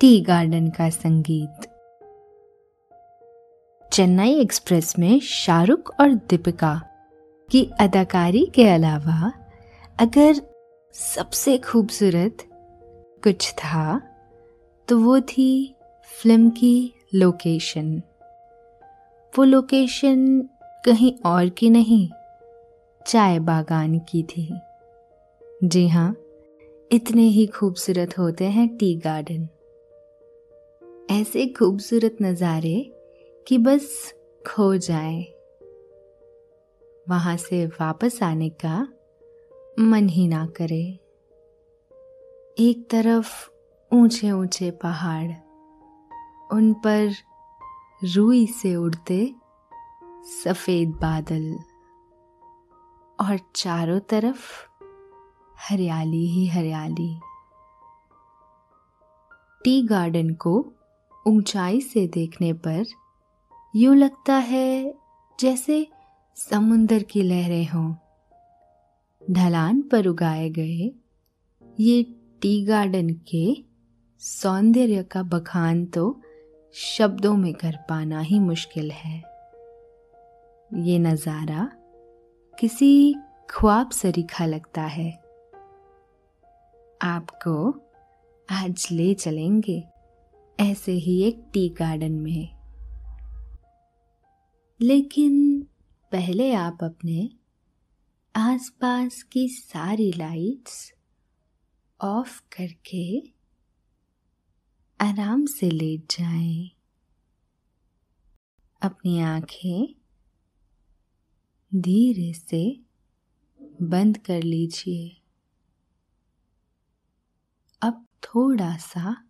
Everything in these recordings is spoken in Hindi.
टी गार्डन का संगीत। चेन्नई एक्सप्रेस में शाहरुख और दीपिका की अदाकारी के अलावा अगर सबसे खूबसूरत कुछ था तो वो थी फ़िल्म की लोकेशन। वो लोकेशन कहीं और की नहीं, चाय बागान की थी। जी हाँ इतने ही खूबसूरत होते हैं टी गार्डन। ऐसे खूबसूरत नज़ारे कि बस खो जाए। वहाँ से वापस आने का मन ही ना करे। एक तरफ़ ऊँचे ऊँचे पहाड़, उन पर रुई से उड़ते सफ़ेद बादल, और चारों तरफ़ हरियाली ही हरियाली। टी गार्डन को ऊंचाई से देखने पर यूँ लगता है जैसे समुंदर की लहरें हों। ढलान पर उगाए गए ये टी गार्डन के सौंदर्य का बखान तो शब्दों में कर पाना ही मुश्किल है। ये नज़ारा किसी ख्वाब सरीखा लगता है। आपको आज ले चलेंगे। ऐसे ही एक टी गार्डन में लेकिन पहले आप अपने आसपास की सारी लाइट्स ऑफ़ करके आराम से लेट जाएँ। अपनी आँखें धीरे से बंद कर लीजिए अब थोड़ा सा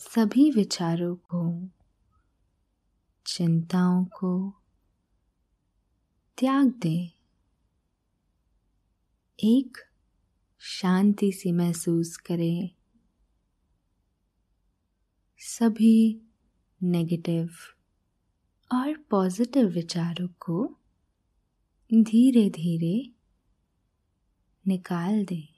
सभी विचारों को, चिंताओं को त्याग दें। एक शांति सी महसूस करें। सभी नेगेटिव और पॉजिटिव विचारों को धीरे धीरे निकाल दें।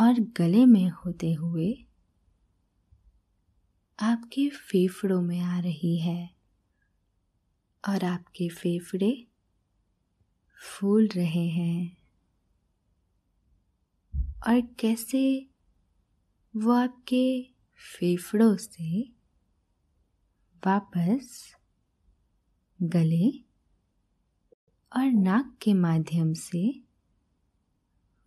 और गले में होते हुए आपके फेफड़ों में आ रही है और आपके फेफड़े फूल रहे हैं। और कैसे वो आपके फेफड़ों से वापस गले और नाक के माध्यम से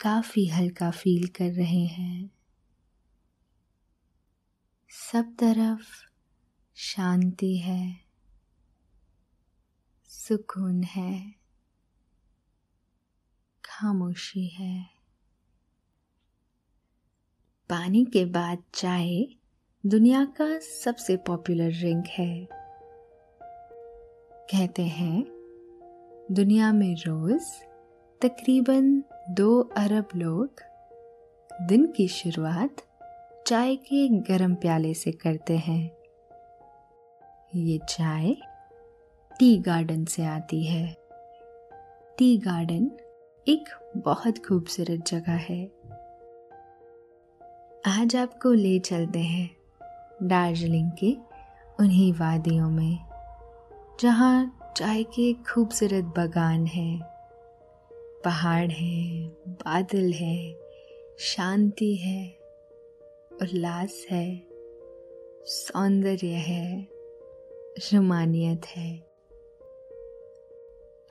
काफ़ी हल्का फील कर रहे हैं। सब तरफ़ शांति है। सुकून है। खामोशी है। पानी के बाद चाय दुनिया का सबसे पॉपुलर ड्रिंक है। कहते हैं, दुनिया में रोज तकरीबन दो अरब लोग दिन की शुरुआत चाय के गरम प्याले से करते हैं। ये चाय टी गार्डन से आती है। टी गार्डन एक बहुत खूबसूरत जगह है। आज आपको ले चलते हैं दार्जिलिंग के उन्हीं वादियों में, जहाँ चाय के खूबसूरत बगान हैं। पहाड़ हैं, बादल है, शांति है उल्लास है, सौंदर्य है, रुमानियत है।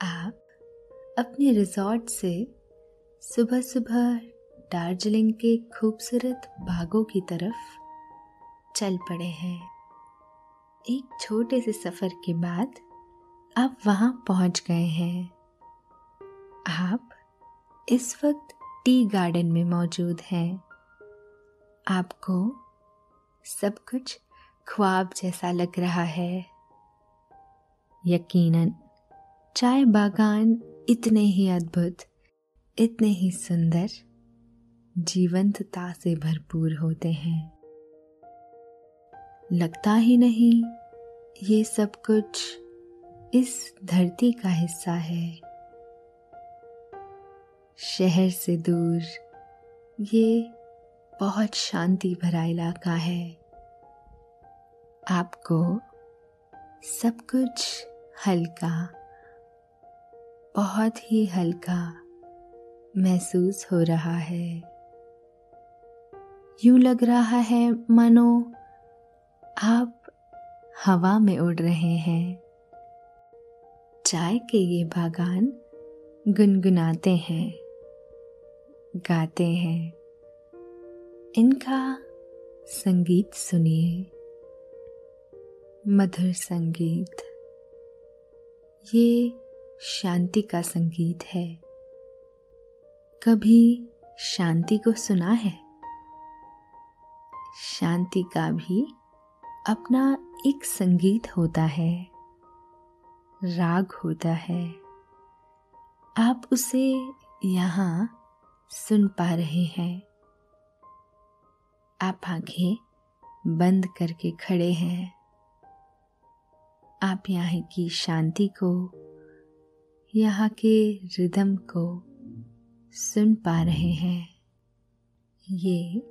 आप अपने रिजॉर्ट से सुबह सुबह दार्जिलिंग के खूबसूरत बागों की तरफ़ चल पड़े हैं। एक छोटे से सफ़र के बाद आप वहाँ पहुँच गए हैं। आप इस वक्त टी गार्डन में मौजूद हैं। आपको सब कुछ ख्वाब जैसा लग रहा है। यकीनन, चाय बागान इतने ही अद्भुत, इतने ही सुंदर, जीवंतता से भरपूर होते हैं। लगता ही नहीं, ये सब कुछ इस धरती का हिस्सा है। शहर से दूर। ये बहुत शांति भरा इलाका है। आपको सब कुछ हल्का, बहुत ही हल्का महसूस हो रहा है। यूँ लग रहा है, मानो आप हवा में उड़ रहे हैं। चाय के ये बागान गुनगुनाते हैं। गाते हैं। इनका संगीत सुनिए। मधुर संगीत। ये शांति का संगीत है। कभी शांति को सुना है? शांति का भी अपना एक संगीत होता है। राग होता है। आप उसे यहाँ सुन पा रहे हैं। आप आँखें बंद करके खड़े हैं। आप यहाँ की शांति को, यहाँ के रिदम को सुन पा रहे हैं। ये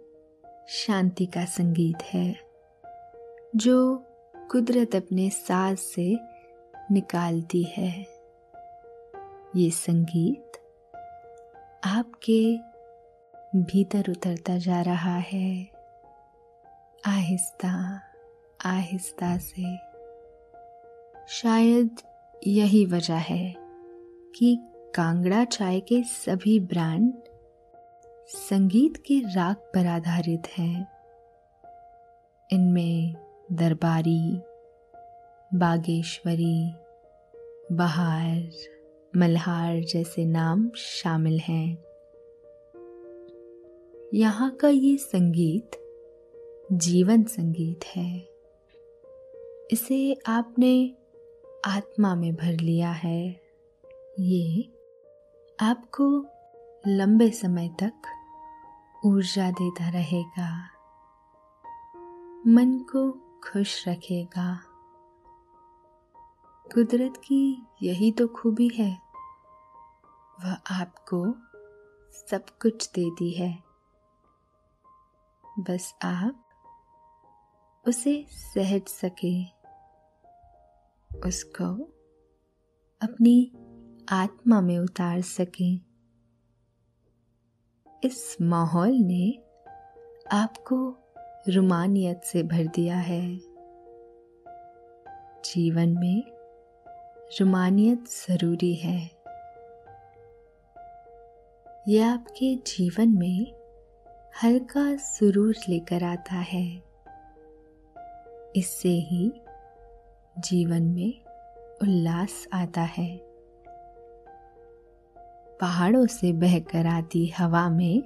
शांति का संगीत है, जो कुदरत अपने साज से निकालती है। ये संगीत आपके भीतर उतरता जा रहा है। आहिस्ता आहिस्ता से। शायद यही वजह है कि कांगड़ा चाय के सभी ब्रांड संगीत के राग पर आधारित हैं। इनमें दरबारी, बागेश्वरी, बहार मल्हार जैसे नाम शामिल हैं। यहाँ का ये संगीत जीवन संगीत है। इसे आपने आत्मा में भर लिया है। ये आपको लंबे समय तक ऊर्जा देता रहेगा। मन को खुश रखेगा। कुदरत की यही तो खूबी है। वह आपको सब कुछ देती है। बस आप उसे सहज सके। उसको अपनी आत्मा में उतार सकें। इस माहौल ने आपको रुमानियत से भर दिया है। जीवन में रुमानियत ज़रूरी है। यह आपके जीवन में हल्का सुरूर लेकर आता है। इससे ही जीवन में उल्लास आता है। पहाड़ों से बहकर आती हवा में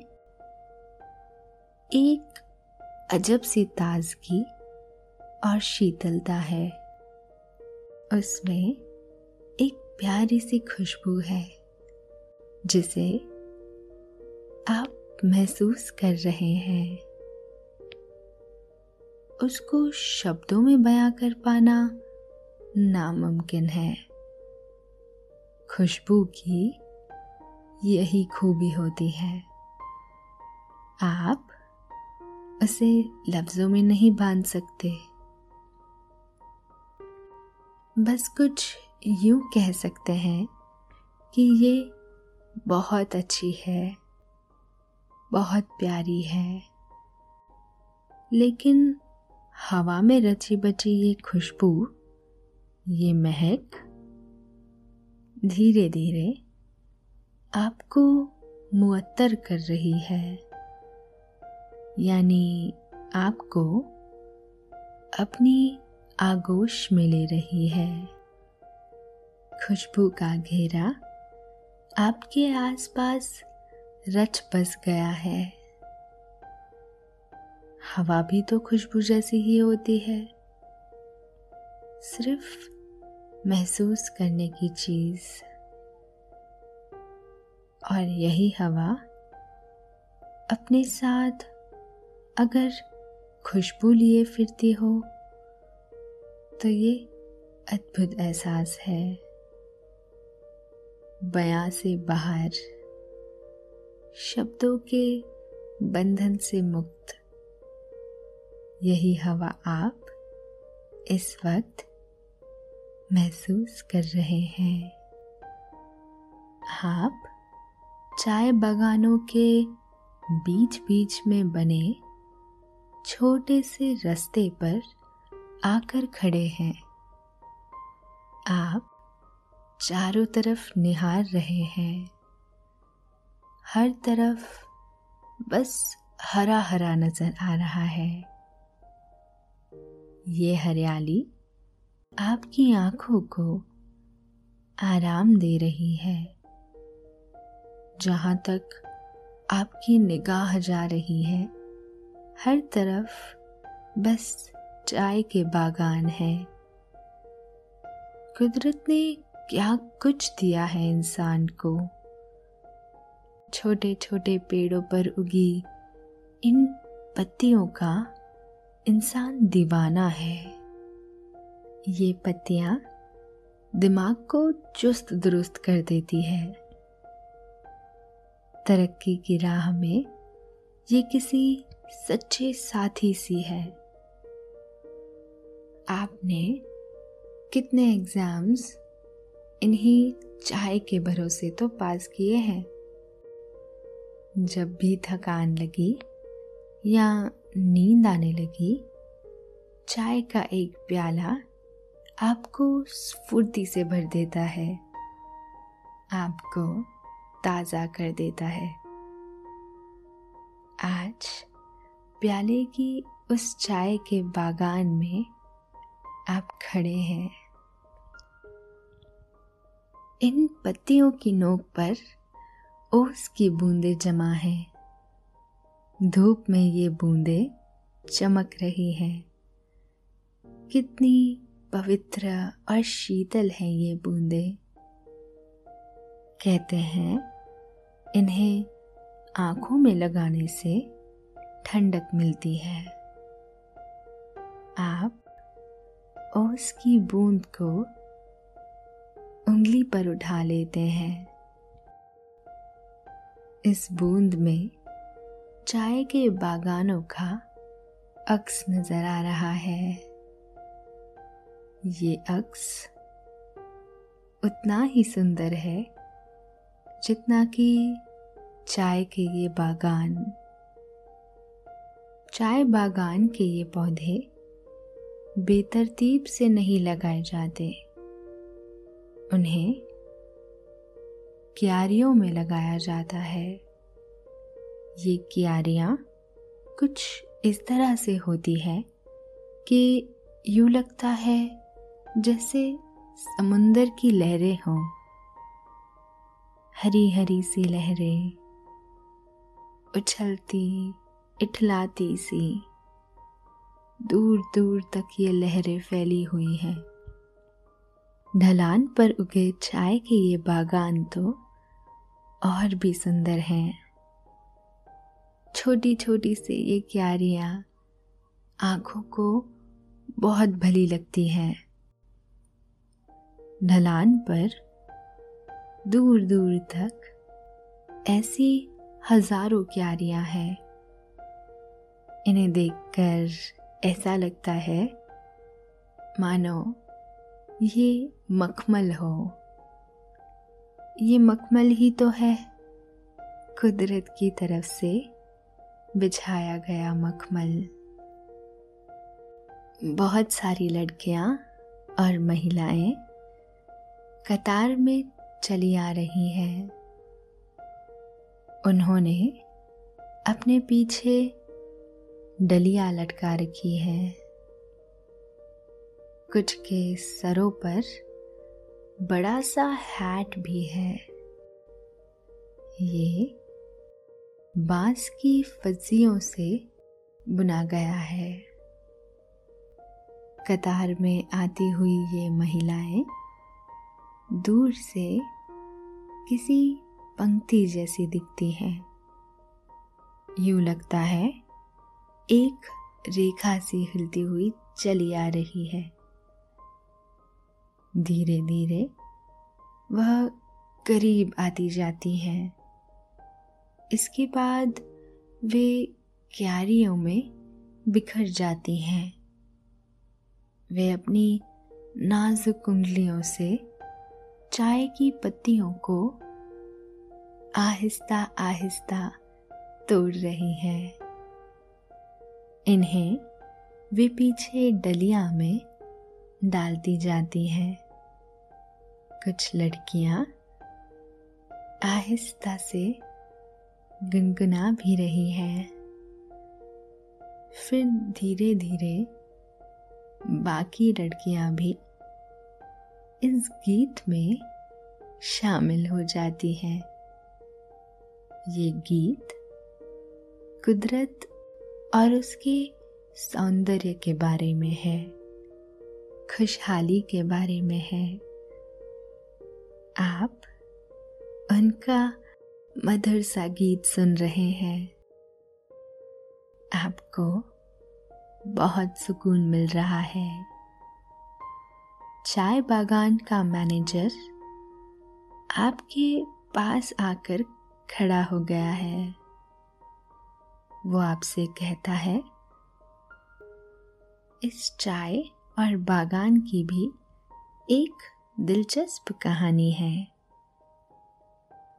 एक अजब सी ताजगी और शीतलता है। उसमें एक प्यारी सी खुशबू है, जिसे आप महसूस कर रहे हैं। उसको शब्दों में बयां कर पाना नामुमकिन है। खुशबू की यही खूबी होती है। आप उसे लफ्जों में नहीं बाँध सकते। बस कुछ यूँ कह सकते हैं कि ये बहुत अच्छी है। बहुत प्यारी है। लेकिन हवा में रची बची ये खुशबू, ये महक, धीरे धीरे आपको मुअत्तर कर रही है। यानी आपको अपनी आगोश में ले रही है। खुशबू का घेरा आपके आसपास रच बस गया है। हवा भी तो खुशबू जैसी ही होती है। सिर्फ़ महसूस करने की चीज़। और यही हवा अपने साथ अगर खुशबू लिए फिरती हो तो ये अद्भुत एहसास है। बयां से बाहर। शब्दों के बंधन से मुक्त। यही हवा आप इस वक्त महसूस कर रहे हैं। आप चाय बागानों के बीच बीच में बने छोटे से रास्ते पर आकर खड़े हैं। आप चारों तरफ़ निहार रहे हैं। हर तरफ़ बस हरा हरा नज़र आ रहा है। ये हरियाली आपकी आँखों को आराम दे रही है। जहाँ तक आपकी निगाह जा रही है, हर तरफ़ बस चाय के बागान है। कुदरत ने क्या कुछ दिया है इंसान को? छोटे छोटे पेड़ों पर उगी। इन पत्तियों का इंसान दीवाना है। ये पत्तियाँ दिमाग को चुस्त दुरुस्त कर देती है। तरक्की की राह में ये किसी सच्चे साथी सी है। आपने कितने एग्ज़ाम्स इन्हीं चाय के भरोसे तो पास किए हैं? जब भी थकान लगी या नींद आने लगी, चाय का एक प्याला आपको स्फूर्ति से भर देता है। आपको ताज़ा कर देता है। आज प्याले की उस चाय के बागान में आप खड़े हैं। इन पत्तियों की नोक पर ओस की बूंदें जमा है। धूप में ये बूंदें चमक रही हैं। कितनी पवित्र और शीतल हैं ये बूंदें। कहते हैं, इन्हें आँखों में लगाने से ठंडक मिलती है। आप ओस की बूंद को उंगली पर उठा लेते हैं। इस बूंद में चाय के बागानों का अक्स नज़र आ रहा है। ये अक्स उतना ही सुंदर है जितना कि चाय के ये बागान। चाय बागान के ये पौधे बेतरतीब से नहीं लगाए जाते। उन्हें क्यारियों में लगाया जाता है। ये क्यारियाँ कुछ इस तरह से होती है कि यूँ लगता है जैसे समुंदर की लहरें हों। हरी हरी सी लहरें, उछलती, इठलाती सी दूर दूर तक ये लहरें फैली हुई हैं। ढलान पर उगे चाय के ये बागान तो और भी सुंदर हैं। छोटी छोटी से ये क्यारियाँ आँखों को बहुत भली लगती हैं। ढलान पर दूर दूर तक ऐसी हज़ारों क्यारियाँ हैं। इन्हें देखकर ऐसा लगता है, मानो ये मखमल हो। ये मखमल ही तो है। कुदरत की तरफ़ से बिछाया गया मखमल। बहुत सारी लड़कियाँ और महिलाएँ कतार में चली आ रही हैं। उन्होंने अपने पीछे डलिया लटका रखी है। कुछ के सरों पर बड़ा सा हैट भी है। ये बाँस की फजियों से बुना गया है। कतार में आती हुई ये महिलाएँ दूर से किसी पंक्ति जैसी दिखती हैं। यूँ लगता है एक रेखा सी हिलती हुई चली आ रही है। धीरे धीरे वह करीब आती जाती है। इसके बाद वे क्यारियों में बिखर जाती हैं। वे अपनी नाजुक उंगलियों से चाय की पत्तियों को आहिस्ता आहिस्ता तोड़ रही हैं। इन्हें वे पीछे डलिया में डालती जाती हैं। कुछ लड़कियाँ आहिस्ता से गुनगुना भी रही हैं। फिर धीरे धीरे बाकी लड़कियाँ भी इस गीत में शामिल हो जाती हैं। ये गीत कुदरत और उसके सौंदर्य के बारे में है। खुशहाली के बारे में है। आप उनका मधुर सा गीत सुन रहे हैं। आपको बहुत सुकून मिल रहा है। चाय बागान का मैनेजर आपके पास आकर खड़ा हो गया है। वो आपसे कहता है, इस चाय और बागान की भी एक दिलचस्प कहानी है।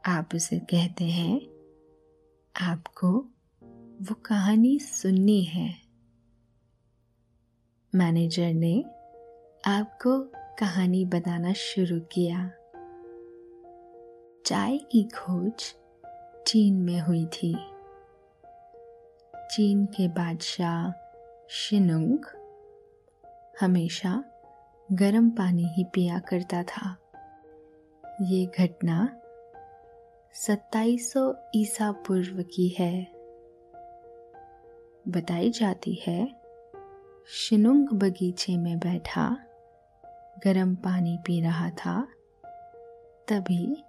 आप उसे कहते हैं, आपको वो कहानी सुननी है। मैनेजर ने आपको कहानी बताना शुरू किया। चाय की खोज चीन में हुई थी। चीन के बादशाह शिनुंग हमेशा गर्म पानी ही पिया करता था। ये घटना 2700 ईसा पूर्व की है। बताई जाती है, शिनुंग बगीचे में बैठा, गर्म पानी पी रहा था। तभी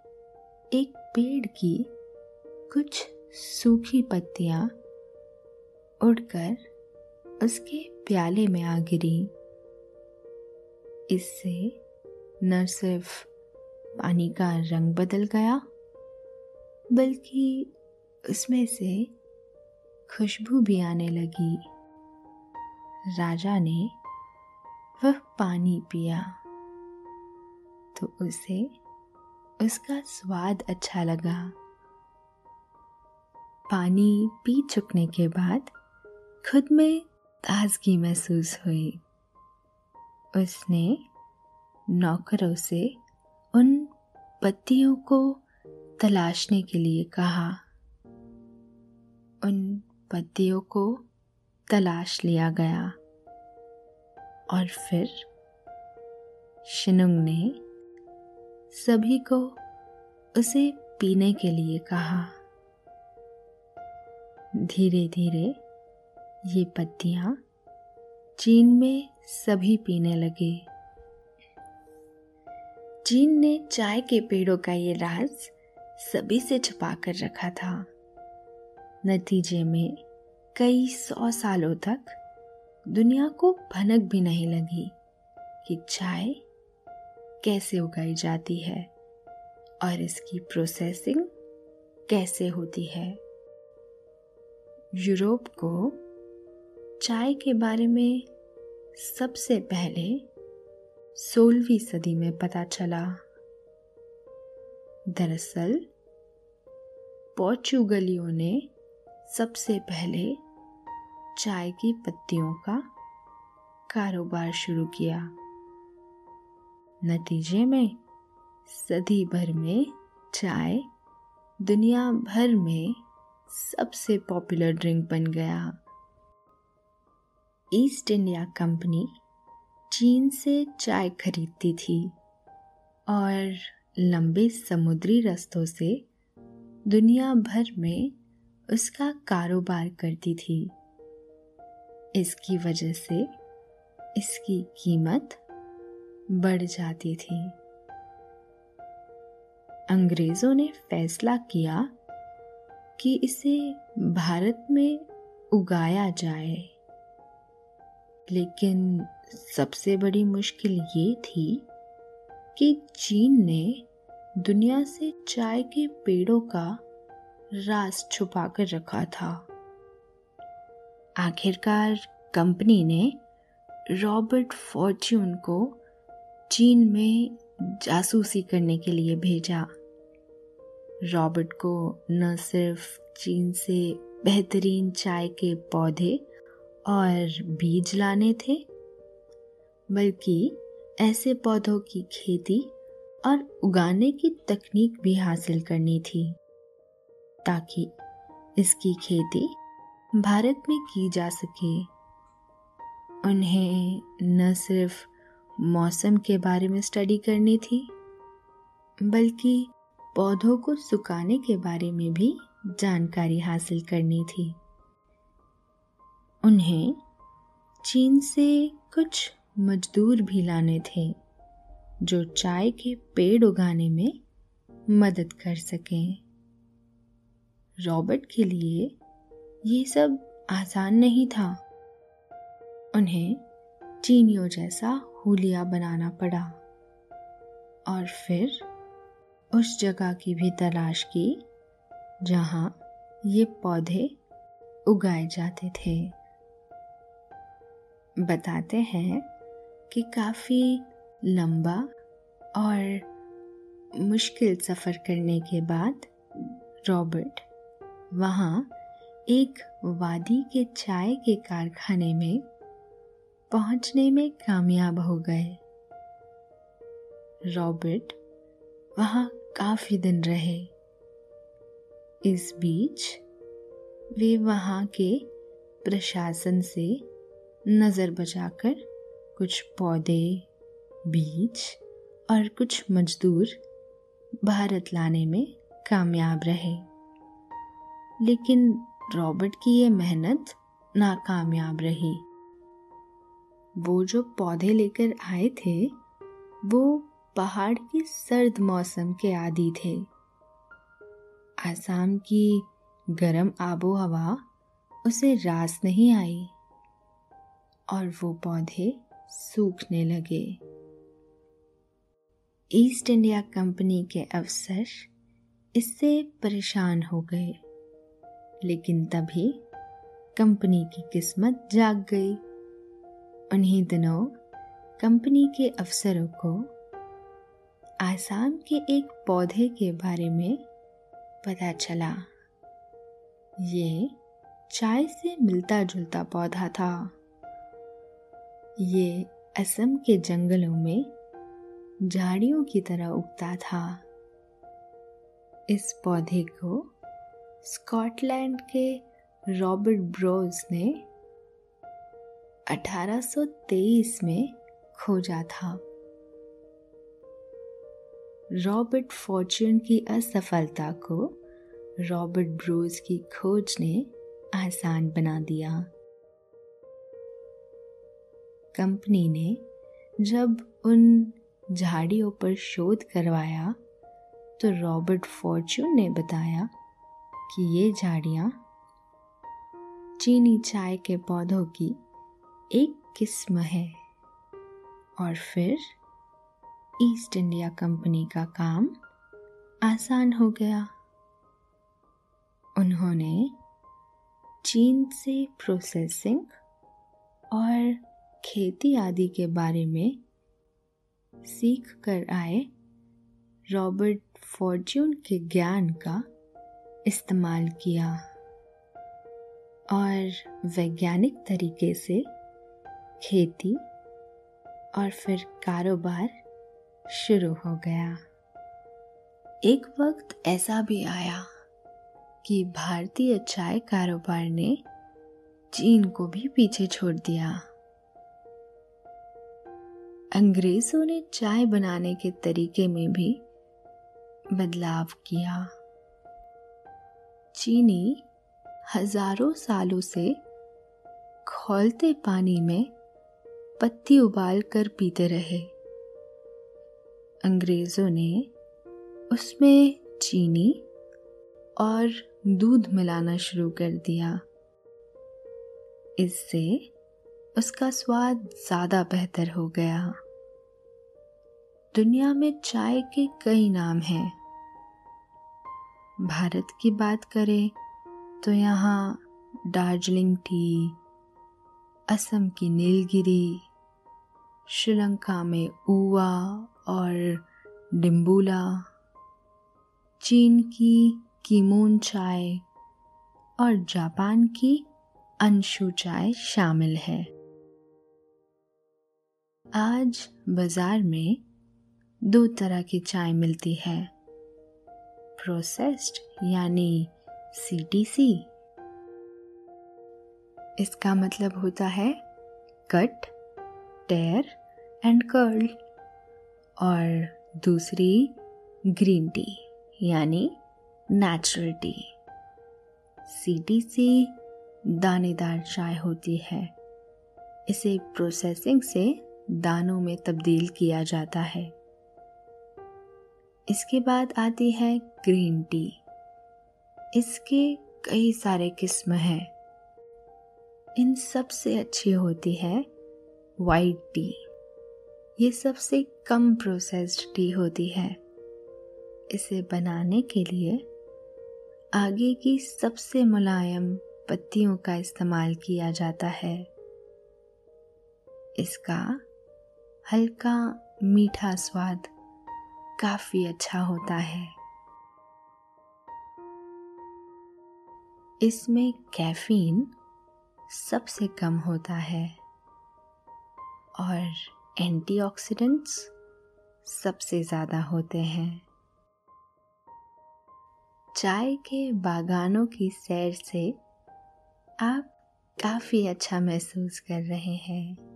एक पेड़ की कुछ सूखी पत्तियाँ उड़कर उसके प्याले में आ गिरी। इससे न सिर्फ़ पानी का रंग बदल गया, बल्कि उसमें से खुशबू भी आने लगी। राजा ने वह पानी पिया तो उसे उसका स्वाद अच्छा लगा। पानी पी चुकने के बाद खुद में ताजगी महसूस हुई। उसने नौकरों से उन पत्तियों को तलाशने के लिए कहा। उन पत्तियों को तलाश लिया गया और फिर शिनुंग ने सभी को उसे पीने के लिए कहा। धीरे धीरे ये पत्तियाँ चीन में सभी पीने लगे। चीन ने चाय के पेड़ों का ये राज सभी से छुपा कर रखा था। नतीजे में कई सौ सालों तक दुनिया को भनक भी नहीं लगी कि चाय कैसे उगाई जाती है और इसकी प्रोसेसिंग कैसे होती है। यूरोप को चाय के बारे में सबसे पहले सोलहवीं सदी में पता चला। दरअसल, पोर्चुगलियों ने सबसे पहले चाय की पत्तियों का कारोबार शुरू किया। नतीजे में, सदी भर में चाय दुनिया भर में सबसे पॉपुलर ड्रिंक बन गया। ईस्ट इंडिया कंपनी चीन से चाय खरीदती थी और लंबे समुद्री रास्तों से दुनिया भर में उसका कारोबार करती थी। इसकी वजह से इसकी कीमत बढ़ जाती थी। अंग्रेज़ों ने फैसला किया कि इसे भारत में उगाया जाए। लेकिन सबसे बड़ी मुश्किल ये थी कि चीन ने दुनिया से चाय के पेड़ों का राज छुपा कर रखा था। आखिरकार कंपनी ने रॉबर्ट फॉर्च्यून को चीन में जासूसी करने के लिए भेजा। रॉबर्ट को न सिर्फ़ चीन से बेहतरीन चाय के पौधे और बीज लाने थे, बल्कि ऐसे पौधों की खेती और उगाने की तकनीक भी हासिल करनी थी, ताकि इसकी खेती भारत में की जा सके। उन्हें न सिर्फ़ मौसम के बारे में स्टडी करनी थी, बल्कि पौधों को सुखाने के बारे में भी जानकारी हासिल करनी थी। उन्हें चीन से कुछ मजदूर भी लाने थे, जो चाय के पेड़ उगाने में मदद कर सकें। रॉबर्ट के लिए ये सब आसान नहीं था। उन्हें चीनियों जैसा हुलिया बनाना पड़ा और फिर उस जगह की भी तलाश की, जहाँ ये पौधे उगाए जाते थे। बताते हैं कि काफ़ी लंबा और मुश्किल सफ़र करने के बाद रॉबर्ट वहाँ एक वादी के चाय के कारखाने में पहुँचने में कामयाब हो गए। रॉबर्ट वहाँ काफ़ी दिन रहे। इस बीच वे वहाँ के प्रशासन से नज़र बचाकर कुछ पौधे, बीज और कुछ मजदूर भारत लाने में कामयाब रहे। लेकिन रॉबर्ट की ये मेहनत नाकामयाब रही। वो जो पौधे लेकर आए थे, वो पहाड़ के सर्द मौसम के आदि थे। आसाम की गर्म आबो हवा उसे रास नहीं आई। और वो पौधे सूखने लगे। ईस्ट इंडिया कंपनी के अफसर इससे परेशान हो गए, लेकिन तभी कंपनी की किस्मत जाग गई। उन्हीं दिनों कंपनी के अफसरों को आसाम के एक पौधे के बारे में पता चला। ये चाय से मिलता जुलता पौधा था। ये असम के जंगलों में झाड़ियों की तरह उगता था। इस पौधे को स्कॉटलैंड के रॉबर्ट ब्रोज ने 1823 में खोजा था। रॉबर्ट फॉर्च्यून की असफलता को रॉबर्ट ब्रूज की खोज ने आसान बना दिया। कंपनी ने जब उन झाड़ियों पर शोध करवाया तो रॉबर्ट फॉर्च्यून ने बताया कि ये झाड़ियाँ चीनी चाय के पौधों की एक किस्म है। और फिर ईस्ट इंडिया कंपनी का काम आसान हो गया। उन्होंने चीन से प्रोसेसिंग और खेती आदि के बारे में सीख कर आए रॉबर्ट फॉर्च्यून के ज्ञान का इस्तेमाल किया और वैज्ञानिक तरीके से खेती और फिर कारोबार शुरू हो गया। एक वक्त ऐसा भी आया कि भारतीय चाय कारोबार ने चीन को भी पीछे छोड़ दिया। अंग्रेज़ों ने चाय बनाने के तरीके में भी बदलाव किया। चीनी हज़ारों सालों से खोलते पानी में पत्ती उबाल कर पीते रहे। अंग्रेज़ों ने उसमें चीनी और दूध मिलाना शुरू कर दिया। इससे उसका स्वाद ज़्यादा बेहतर हो गया। दुनिया में चाय के कई नाम हैं। भारत की बात करें तो यहाँ दार्जिलिंग टी, असम की नीलगिरी, श्रीलंका में ऊवा और डिम्बूला चीन की कीमोन चाय और जापान की अंशु चाय शामिल है। आज बाज़ार में दो तरह की चाय मिलती है। प्रोसेस्ड यानी सीटीसी इसका मतलब होता है कट टेर एंड कर्ल और दूसरी ग्रीन टी यानी नेचुरल टी सीटीसी दानेदार चाय होती है। इसे प्रोसेसिंग से दानों में तब्दील किया जाता है। इसके बाद आती है ग्रीन टी। इसके कई सारे किस्म हैं। इन सबसे अच्छी होती है वाइट टी ये सबसे कम प्रोसेस्ड टी होती है। इसे बनाने के लिए आगे की सबसे मुलायम पत्तियों का इस्तेमाल किया जाता है। इसका हल्का, मीठा स्वाद काफ़ी अच्छा होता है। इसमें कैफीन सबसे कम होता है और एंटीऑक्सीडेंट्स सबसे ज़्यादा होते हैं। चाय के बागानों की सैर से आप काफ़ी अच्छा महसूस कर रहे हैं।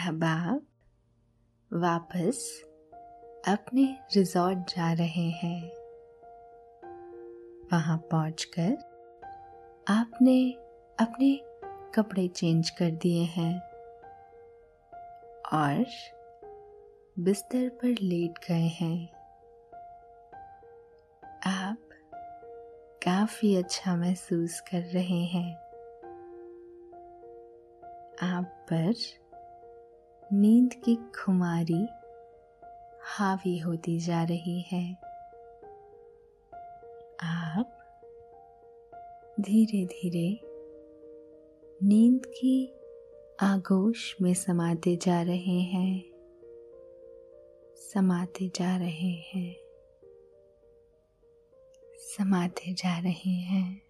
अब आप वापस अपने रिजॉर्ट जा रहे हैं। वहाँ पहुंचकर आपने अपने कपड़े चेंज कर दिए हैं और बिस्तर पर लेट गए हैं। आप काफ़ी अच्छा महसूस कर रहे हैं। आप पर नींद की खुमारी हावी होती जा रही है। आप धीरे धीरे नींद की आगोश में समाते जा रहे हैं। समाते जा रहे हैं। समाते जा रहे हैं।